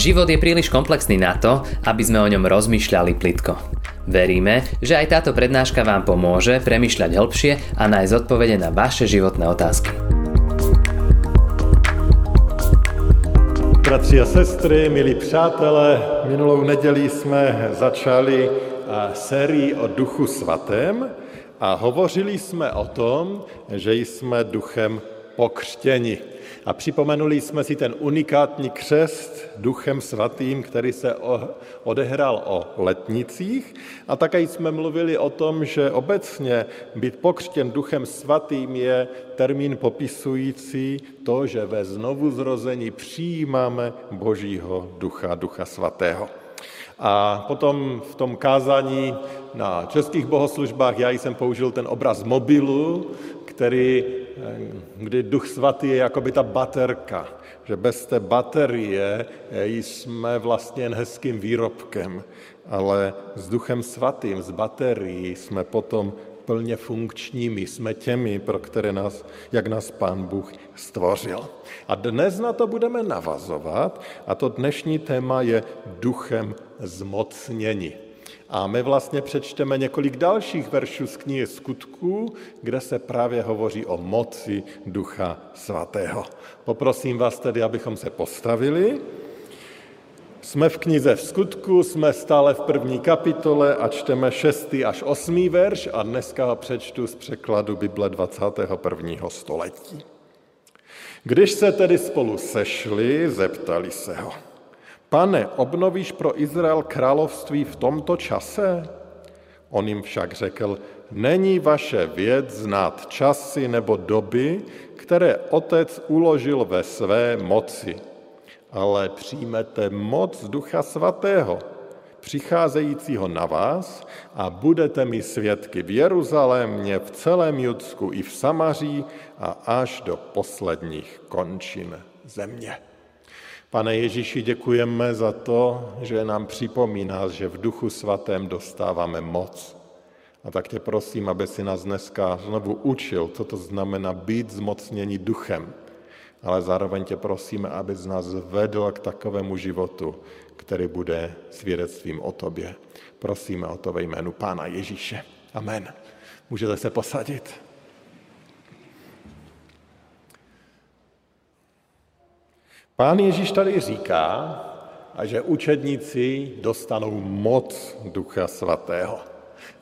Život je príliš komplexný na to, aby sme o ňom rozmýšľali plitko. Veríme, že aj táto prednáška vám pomôže premyšľať hĺbšie a nájsť odpovede na vaše životné otázky. Bratři a sestry, milí přátelé, minulou neděli jsme začali sérii o Duchu Svatém a hovořili jsme o tom, že jsme duchem pokřtěni. A připomenuli jsme si ten unikátní křest duchem svatým, který se odehrál o letnicích. A také jsme mluvili o tom, že obecně být pokřtěn duchem svatým je termín popisující to, že ve znovu zrození přijímáme Božího ducha, ducha svatého. A potom v tom kázání na českých bohoslužbách já jsem použil ten obraz mobilu, který, kdy duch svatý je jako by ta baterka, že bez té baterie eh, jsme vlastně jen hezkým výrobkem, ale s duchem svatým, s baterií jsme potom plně funkčními, jsme těmi, pro které nás, jak nás Pán Bůh stvořil. A dnes na to budeme navazovat a to dnešní téma je duchem zmocnění. A my vlastně přečteme několik dalších veršů z knihy Skutků, kde se právě hovoří o moci Ducha Svatého. Poprosím vás tedy, abychom se postavili. Jsme v knize v skutku, jsme stále v první kapitole a čteme šestý až osmý verš a dneska ho přečtu z překladu Bible 21. století. Když se tedy spolu sešli, zeptali se ho. Pane, obnovíš pro Izrael království v tomto čase? On jim však řekl, není vaše věc znát časy nebo doby, které otec uložil ve své moci, ale přijmete moc Ducha Svatého, přicházejícího na vás a budete mi svědky v Jeruzalémě, v celém Judsku i v Samaří a až do posledních končin země. Pane Ježíši, děkujeme za to, že nám připomínáš, že v Duchu Svatém dostáváme moc. A tak tě prosím, aby si nás dneska znovu učil, co to znamená být zmocnění duchem. Ale zároveň tě prosíme, aby z nás vedl k takovému životu, který bude svědectvím o tobě. Prosíme o to ve jménu Pána Ježíše. Amen. Můžete se posadit. Pán Ježíš tady říká, že učedníci dostanou moc Ducha Svatého.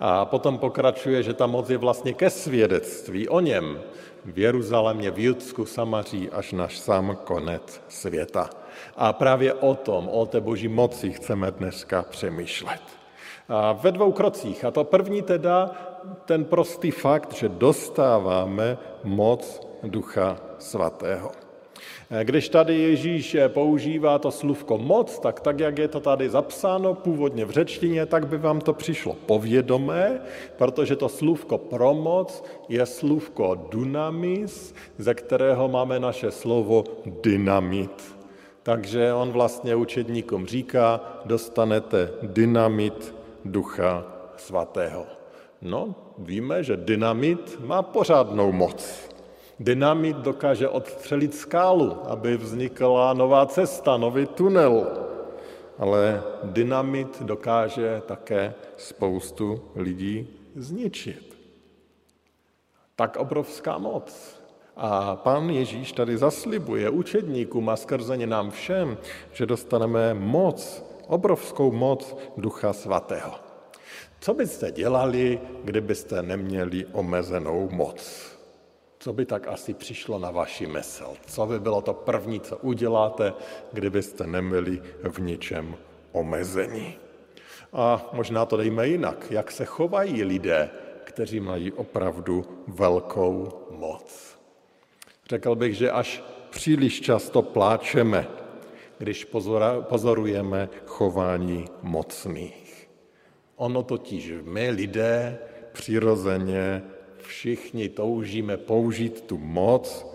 A potom pokračuje, že ta moc je vlastně ke svědectví o něm v Jeruzalémě, v Judsku, Samaří až naš sám konec světa. A právě o tom, o té boží moci chceme dneska přemýšlet. A ve dvou krocích. A to první teda ten prostý fakt, že dostáváme moc Ducha Svatého. Když tady Ježíš používá to slůvko moc, tak tak, jak je to tady zapsáno původně v řečtině, tak by vám to přišlo povědomé, protože to slůvko pro moc je slůvko dunamis, ze kterého máme naše slovo dynamit. Takže on vlastně učedníkům říká, dostanete dynamit ducha svatého. No, víme, že dynamit má pořádnou moc. Dynamit dokáže odstřelit skálu, aby vznikla nová cesta, nový tunel. Ale dynamit dokáže také spoustu lidí zničit. Tak obrovská moc. A pan Ježíš tady zaslibuje učedníkům a skrze nám všem, že dostaneme moc, obrovskou moc Ducha Svatého. Co byste dělali, kdybyste neměli omezenou moc? Co by tak asi přišlo na vaši mysl? Co by bylo to první, co uděláte, kdybyste nebyli v ničem omezení? A možná to dejme jinak. Jak se chovají lidé, kteří mají opravdu velkou moc? Řekl bych, že až příliš často pláčeme, když pozorujeme chování mocných. Ono totiž my lidé přirozeně všichni toužíme použít tu moc,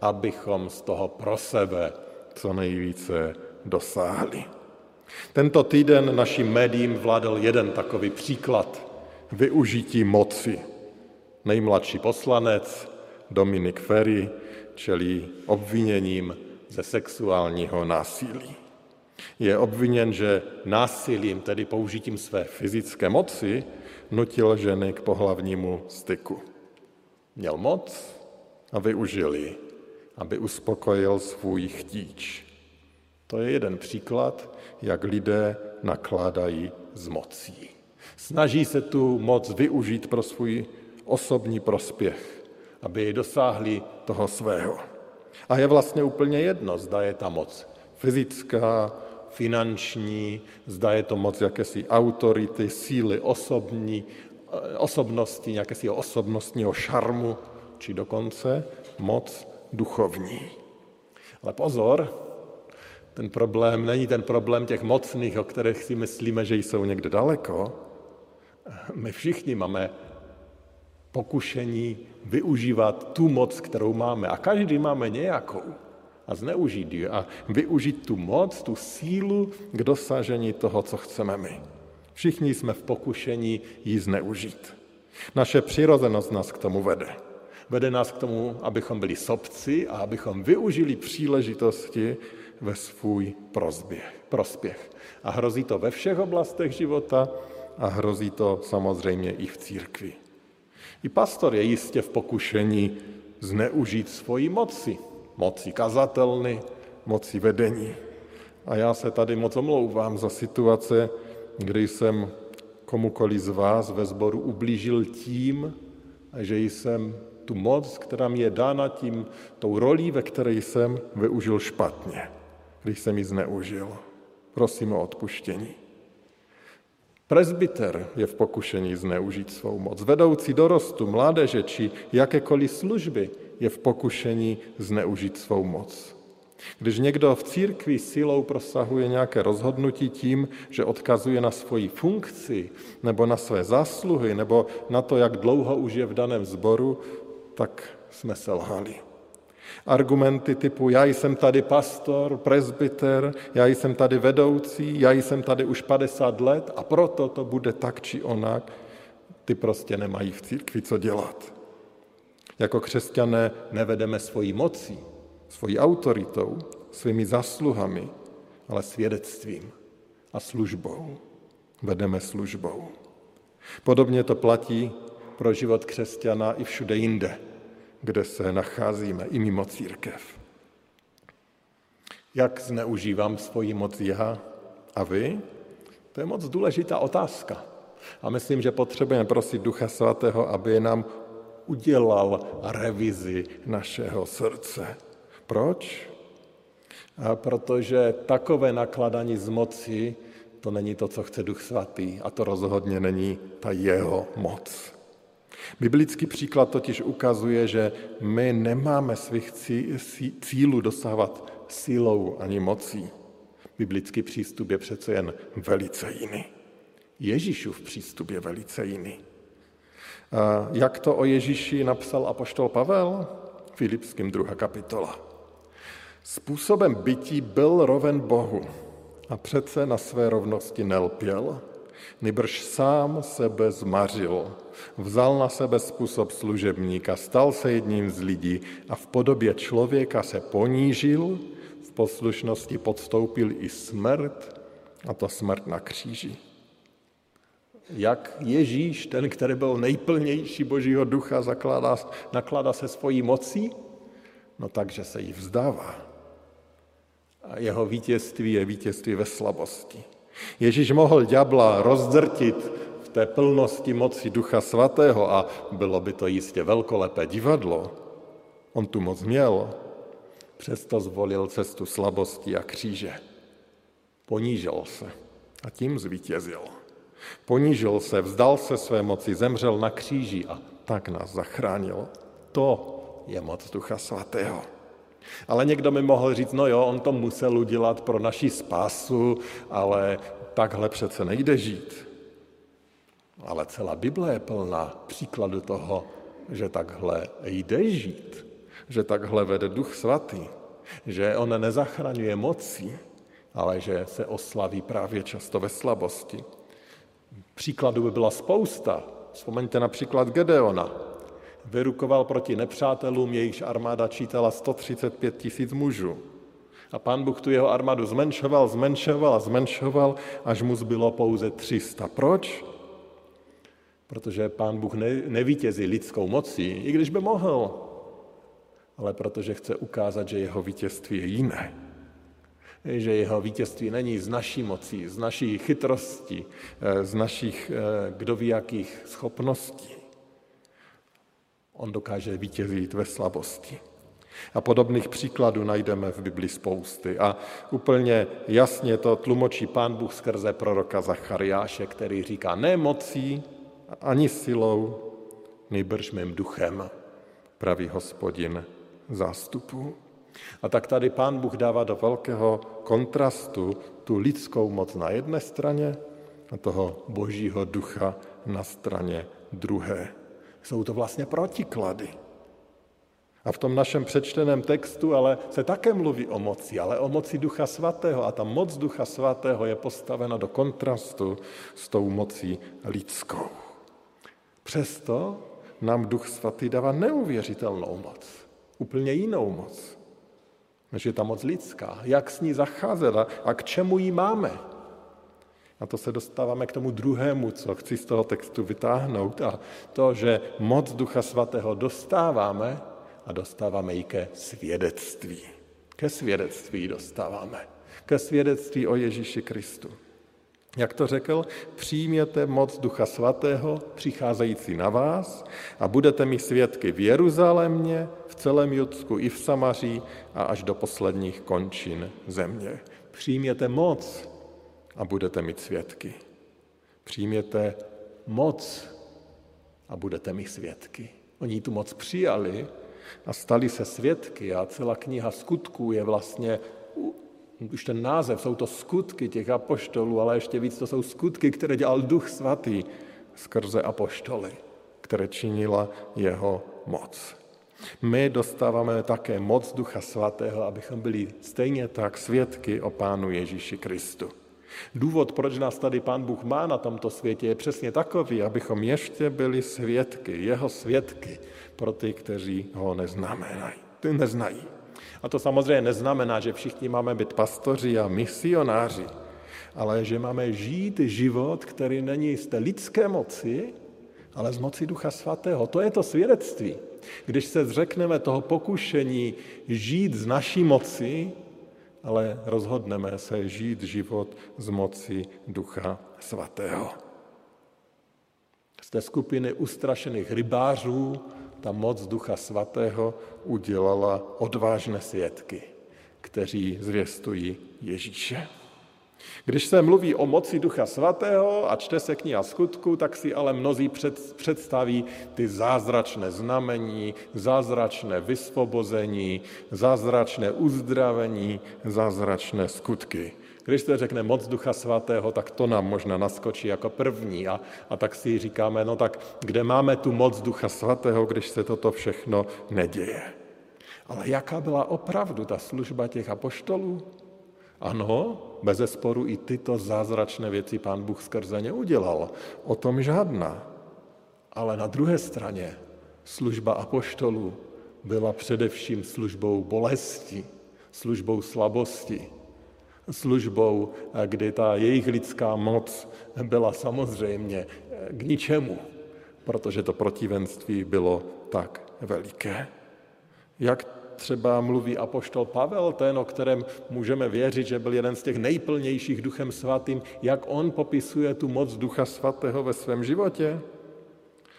abychom z toho pro sebe co nejvíce dosáhli. Tento týden naším médiím vládl jeden takový příklad využití moci. Nejmladší poslanec Dominik Ferry čelí obviněním ze sexuálního násilí. Je obviněn, že násilím, tedy použitím své fyzické moci, nutil ženy k pohlavnímu styku. Měl moc a využil ji, aby uspokojil svůj chtíč. To je jeden příklad, jak lidé nakládají s mocí. Snaží se tu moc využít pro svůj osobní prospěch, aby ji dosáhli toho svého. A je vlastně úplně jedno, zda je ta moc fyzická, finanční, zda je to moc jakési autority, síly osobní, osobnosti, nějakého osobnostního šarmu, či dokonce moc duchovní. Ale pozor, ten problém není ten problém těch mocných, o kterých si myslíme, že jsou někde daleko. My všichni máme pokušení využívat tu moc, kterou máme. A každý máme nějakou. A zneužít ji a využít tu moc, tu sílu k dosažení toho, co chceme my. Všichni jsme v pokušení ji zneužít. Naše přirozenost nás k tomu vede. Vede nás k tomu, abychom byli sobci a abychom využili příležitosti ve svůj prospěch. A hrozí to ve všech oblastech života a hrozí to samozřejmě i v církvi. I pastor je jistě v pokušení zneužít svoji moci. Moci kazatelny, moci vedení. A já se tady moc omlouvám za situace, kdy jsem komukoli z vás ve sboru ublížil tím, že jsem tu moc, která mi je dána tím, tou rolí, ve které jsem, využil špatně, když jsem ji zneužil. Prosím o odpuštění. Prezbiter je v pokušení zneužít svou moc. Vedoucí dorostu, mládeže či jakékoliv služby je v pokušení zneužít svou moc. Když někdo v církvi silou prosahuje nějaké rozhodnutí tím, že odkazuje na svoji funkci nebo na své zásluhy nebo na to, jak dlouho už je v daném sboru, tak jsme selhali. Argumenty typu já jsem tady pastor, presbyter, já jsem tady vedoucí, já jsem tady už 50 let a proto to bude tak či onak, ty prostě nemají v církvi co dělat. Jako křesťané nevedeme svojí mocí, svojí autoritou, svými zasluhami, ale svědectvím a službou. Vedeme službou. Podobně to platí pro život křesťana i všude jinde kde se nacházíme, i mimo církev. Jak zneužívám svoji moc já a vy? To je moc důležitá otázka. A myslím, že potřebujeme prosit Ducha Svatého, aby nám udělal revizi našeho srdce. Proč? A protože takové nakladání z moci, to není to, co chce Duch Svatý a to rozhodně není ta jeho moc. Biblický příklad totiž ukazuje, že my nemáme svých cílů dosahovat silou ani mocí. Biblický přístup je přece jen velice jiný. Ježíšův přístup je velice jiný. Jak to o Ježíši napsal apoštol Pavel? Filipským druhá kapitola. Způsobem bytí byl roven Bohu a přece na své rovnosti nelpěl, Nybrž sám sebe zmařil, vzal na sebe způsob služebníka, stal se jedním z lidí a v podobě člověka se ponížil, v poslušnosti podstoupil i smrt, a to smrt na kříži. Jak Ježíš, ten, který byl nejplnější Božího ducha, zakládá, nakládá se svojí mocí? No takže se jí vzdává. A jeho vítězství je vítězství ve slabosti. Ježíš mohl ďabla rozdrtit v té plnosti moci Ducha Svatého a bylo by to jistě velkolepé divadlo. On tu moc měl, přesto zvolil cestu slabosti a kříže. Ponížil se a tím zvítězil. Ponížil se, vzdal se své moci, zemřel na kříži a tak nás zachránil. To je moc Ducha Svatého. Ale někdo mi mohl říct, no jo, on to musel udělat pro naši spásu, ale takhle přece nejde žít. Ale celá Bible je plná příkladu toho, že takhle jde žít, že takhle vede Duch Svatý, že on nezachraňuje mocí, ale že se oslaví právě často ve slabosti. Příkladů by byla spousta. Vzpomeňte například Gedeona, vyrukoval proti nepřátelům, jejichž armáda čítala 135 tisíc mužů. A pán Bůh tu jeho armádu zmenšoval, zmenšoval a zmenšoval, až mu zbylo pouze 300. Proč? Protože pán Bůh ne, nevítězí lidskou mocí, i když by mohl, ale protože chce ukázat, že jeho vítězství je jiné. Že jeho vítězství není z naší mocí, z naší chytrosti, eh, z našich eh, kdo ví jakých schopností. On dokáže vítězit ve slabosti. A podobných příkladů najdeme v Biblii spousty. A úplně jasně to tlumočí pán Bůh skrze proroka Zachariáše, který říká, ne mocí, ani silou, nejbrž mým duchem, pravý hospodin zástupů. A tak tady pán Bůh dává do velkého kontrastu tu lidskou moc na jedné straně a toho božího ducha na straně druhé. Jsou to vlastně protiklady. A v tom našem přečteném textu ale se také mluví o moci, ale o moci Ducha Svatého. A ta moc Ducha Svatého je postavena do kontrastu s tou mocí lidskou. Přesto nám Duch Svatý dává neuvěřitelnou moc, úplně jinou moc, než je ta moc lidská. Jak s ní zacházet a k čemu ji máme? A to se dostáváme k tomu druhému, co chci z toho textu vytáhnout, a to, že moc Ducha Svatého dostáváme a dostáváme ji ke svědectví. Ke svědectví dostáváme. Ke svědectví o Ježíši Kristu. Jak to řekl, přijměte moc Ducha Svatého přicházející na vás a budete mi svědky v Jeruzalémě, v celém Judsku i v Samaří a až do posledních končin země. Přijměte moc a budete mít svědky. Přijměte moc a budete mi svědky. Oni tu moc přijali a stali se svědky a celá kniha skutků je vlastně už ten název, jsou to skutky těch apoštolů, ale ještě víc to jsou skutky, které dělal Duch Svatý skrze apoštoly, které činila jeho moc. My dostáváme také moc Ducha Svatého, abychom byli stejně tak svědky o Pánu Ježíši Kristu. Důvod, proč nás tady Pán Bůh má na tomto světě, je přesně takový, abychom ještě byli svědky, jeho svědky pro ty, kteří ho neznamenají, ty neznají. A to samozřejmě neznamená, že všichni máme být pastoři a misionáři, ale že máme žít život, který není z té lidské moci, ale z moci Ducha Svatého. To je to svědectví. Když se zřekneme toho pokušení žít z naší moci, ale rozhodneme se žít život z moci Ducha Svatého. Z té skupiny ustrašených rybářů ta moc Ducha Svatého udělala odvážné svědky, kteří zvěstují Ježíše. Když se mluví o moci Ducha Svatého a čte se kniha skutku, tak si ale mnozí před, představí ty zázračné znamení, zázračné vysvobození, zázračné uzdravení, zázračné skutky. Když se řekne moc Ducha Svatého, tak to nám možná naskočí jako první a, a tak si říkáme, no tak kde máme tu moc Ducha Svatého, když se toto všechno neděje. Ale jaká byla opravdu ta služba těch apoštolů? Ano, bez sporu i tyto zázračné věci pán Bůh skrze ně udělal. O tom žádná. Ale na druhé straně služba apoštolů byla především službou bolesti, službou slabosti, službou, kdy ta jejich lidská moc byla samozřejmě k ničemu, protože to protivenství bylo tak veliké. Jak třeba mluví apoštol Pavel, ten, o kterém můžeme věřit, že byl jeden z těch nejplnějších duchem svatým, jak on popisuje tu moc ducha svatého ve svém životě?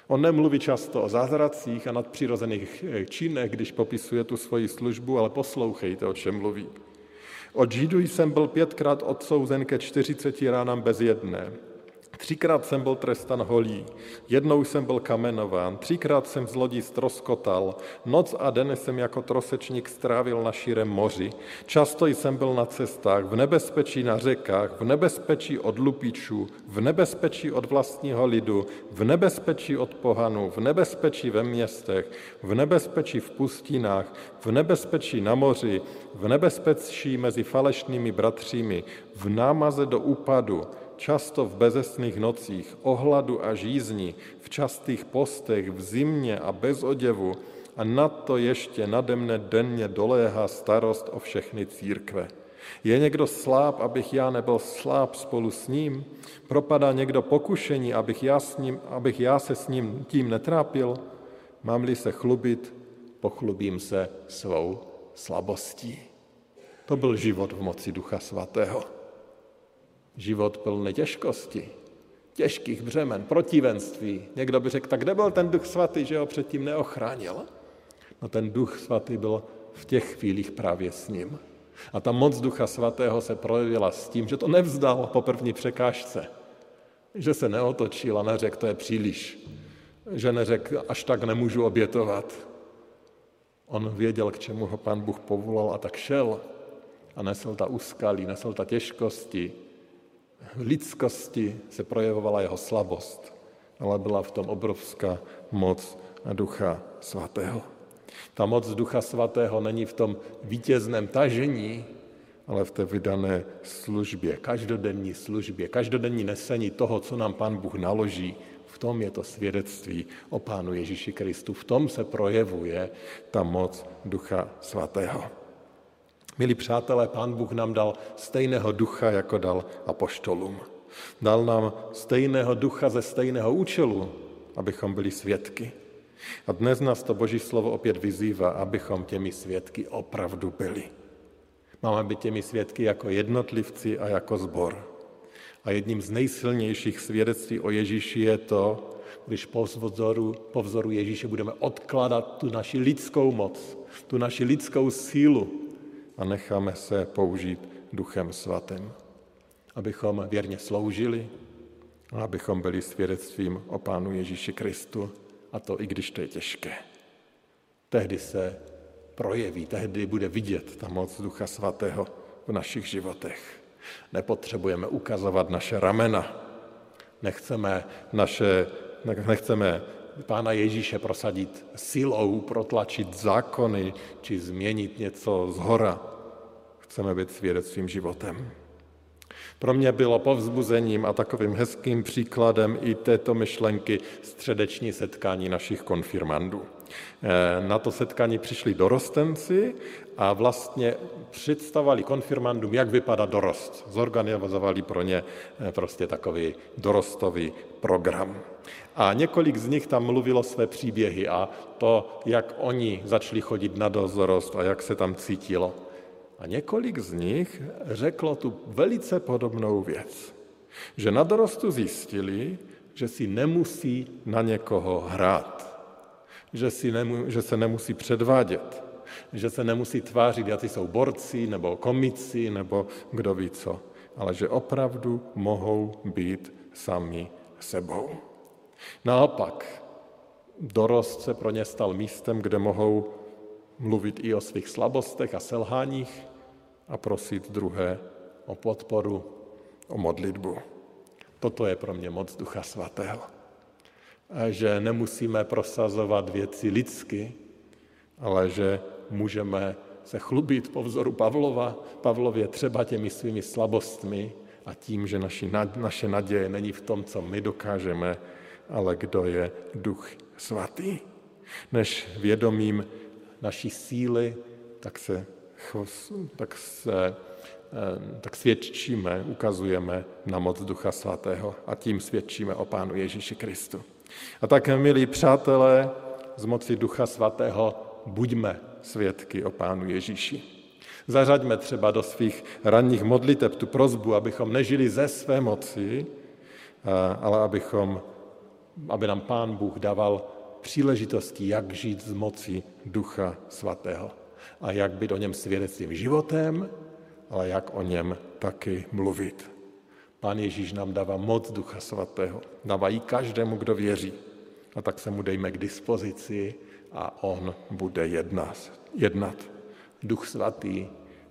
On nemluví často o zázracích a nadpřirozených činech, když popisuje tu svoji službu, ale poslouchejte, o čem mluví. Od Židů jsem byl pětkrát odsouzen ke 40 ránám bez jedné. Třikrát jsem byl trestan holí, jednou jsem byl kamenován, třikrát jsem z lodí stroskotal, noc a den jsem jako trosečník strávil na širém moři, často jsem byl na cestách, v nebezpečí na řekách, v nebezpečí od lupičů, v nebezpečí od vlastního lidu, v nebezpečí od pohanů, v nebezpečí ve městech, v nebezpečí v pustinách, v nebezpečí na moři, v nebezpečí mezi falešnými bratřími, v námaze do úpadu, často v bezesných nocích, ohladu a žízni, v častých postech, v zimě a bez oděvu, a na to ještě nade mne denně doléhá starost o všechny církve. Je někdo sláb, abych já nebyl sláb spolu s ním? Propadá někdo pokušení, abych já, s ním, abych já se s ním tím netrápil? Mám-li se chlubit, pochlubím se svou slabostí. To byl život v moci Ducha Svatého. Život plný těžkosti, těžkých břemen, protivenství. Někdo by řekl, tak kde byl ten Duch Svatý, že ho předtím neochránil? No ten Duch Svatý byl v těch chvílích právě s ním. A ta moc Ducha Svatého se projevila s tím, že to nevzdal po první překážce, že se neotočil a neřekl, to je příliš, že neřekl, až tak nemůžu obětovat. On věděl, k čemu ho pán Bůh povolal a tak šel a nesl ta úskalí, nesl ta těžkosti. V lidskosti se projevovala jeho slabost, ale byla v tom obrovská moc Ducha Svatého. Ta moc Ducha Svatého není v tom vítězném tažení, ale v té vydané službě, každodenní službě, každodenní nesení toho, co nám Pán Bůh naloží, v tom je to svědectví o Pánu Ježíši Kristu. V tom se projevuje ta moc Ducha Svatého. Milí přátelé, Pán Bůh nám dal stejného ducha, jako dal apoštolům. Dal nám stejného ducha ze stejného účelu, abychom byli svědky. A dnes nás to Boží slovo opět vyzývá, abychom těmi svědky opravdu byli. Máme být těmi svědky jako jednotlivci a jako zbor. A jedním z nejsilnějších svědectví o Ježíši je to, když po vzoru, po vzoru Ježíše budeme odkládat tu naši lidskou moc, tu naši lidskou sílu a necháme se použít Duchem Svatým. Abychom věrně sloužili a abychom byli svědectvím o Pánu Ježíši Kristu a to i když to je těžké. Tehdy se projeví, tehdy bude vidět ta moc Ducha Svatého v našich životech. Nepotřebujeme ukazovat naše ramena, nechceme, naše, nechceme Pána Ježíše prosadit silou, protlačit zákony či změnit něco z hora. Chceme být svědectvím životem. Pro mě bylo povzbuzením a takovým hezkým příkladem i této myšlenky středeční setkání našich konfirmandů. Eh, na to setkání přišli dorostenci a vlastně představovali konfirmandům, jak vypadá dorost. Zorganizovali pro ně eh, prostě takový dorostový program. A několik z nich tam mluvilo své příběhy a to, jak oni začali chodit na dozorost a jak se tam cítilo. A několik z nich řeklo tu velice podobnou věc, že na dorostu zjistili, že si nemusí na někoho hrát, že, si nemu, že se nemusí předvádět, že se nemusí tvářit, jaký jsou borci nebo komici nebo kdo ví co, ale že opravdu mohou být sami sebou. Naopak, dorost se pro ně stal místem, kde mohou mluvit i o svých slabostech a selháních a prosit druhé o podporu, o modlitbu. Toto je pro mě moc Ducha Svatého. A že nemusíme prosazovat věci lidsky, ale že můžeme se chlubit po vzoru Pavlova, Pavlově třeba těmi svými slabostmi a tím, že naši, naše naděje není v tom, co my dokážeme, ale kdo je Duch Svatý. Než vědomím naší síly, tak se, tak se eh, tak svědčíme, ukazujeme na moc Ducha Svatého a tím svědčíme o Pánu Ježíši Kristu. A tak, milí přátelé, z moci Ducha Svatého buďme svědky o Pánu Ježíši. Zařaďme třeba do svých ranních modliteb tu prozbu, abychom nežili ze své moci, eh, ale abychom, aby nám Pán Bůh dával příležitosti, jak žít z moci Ducha Svatého a jak být o něm svědectvím životem, ale jak o něm taky mluvit. Pán Ježíš nám dává moc Ducha Svatého. Dává ji každému, kdo věří. A tak se mu dejme k dispozici a on bude jednat. jednat. Duch Svatý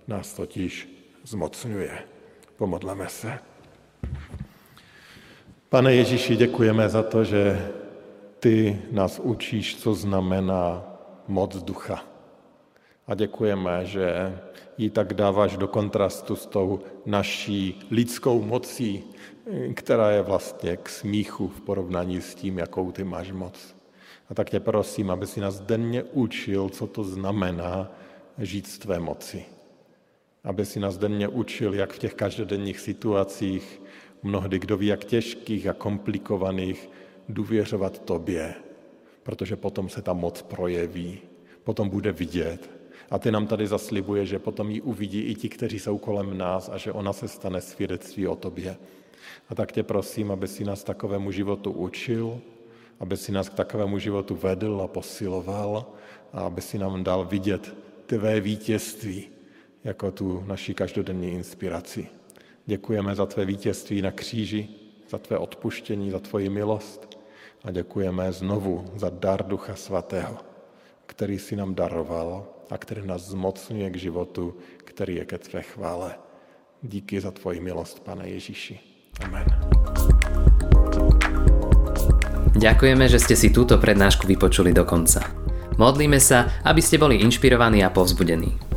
nás totiž zmocňuje. Pomodleme se. Pane Ježíši, děkujeme za to, že ty nás učíš, co znamená moc ducha. A děkujeme, že ji tak dáváš do kontrastu s tou naší lidskou mocí, která je vlastně k smíchu v porovnání s tím, jakou ty máš moc. A tak tě prosím, aby si nás denně učil, co to znamená žít z tvé moci. Aby si nás denně učil, jak v těch každodenních situacích, mnohdy kdo ví, jak těžkých a komplikovaných, důvěřovat tobě, protože potom se ta moc projeví, potom bude vidět. A ty nám tady zaslibuje, že potom ji uvidí i ti, kteří jsou kolem nás a že ona se stane svědectví o tobě. A tak tě prosím, aby si nás takovému životu učil, aby si nás k takovému životu vedl a posiloval a aby si nám dal vidět tvé vítězství jako tu naší každodenní inspiraci. Děkujeme za tvé vítězství na kříži, za tvé odpuštění, za tvoji milost a děkujeme znovu za dar Ducha Svatého, který si nám daroval a který nás zmocňuje k životu, který je ke tvé chvále. Díky za tvoji milost, pane Ježíši. Amen. Ďakujeme, že ste si túto prednášku vypočuli do konca. Modlíme sa, aby ste boli inšpirovaní a povzbudení.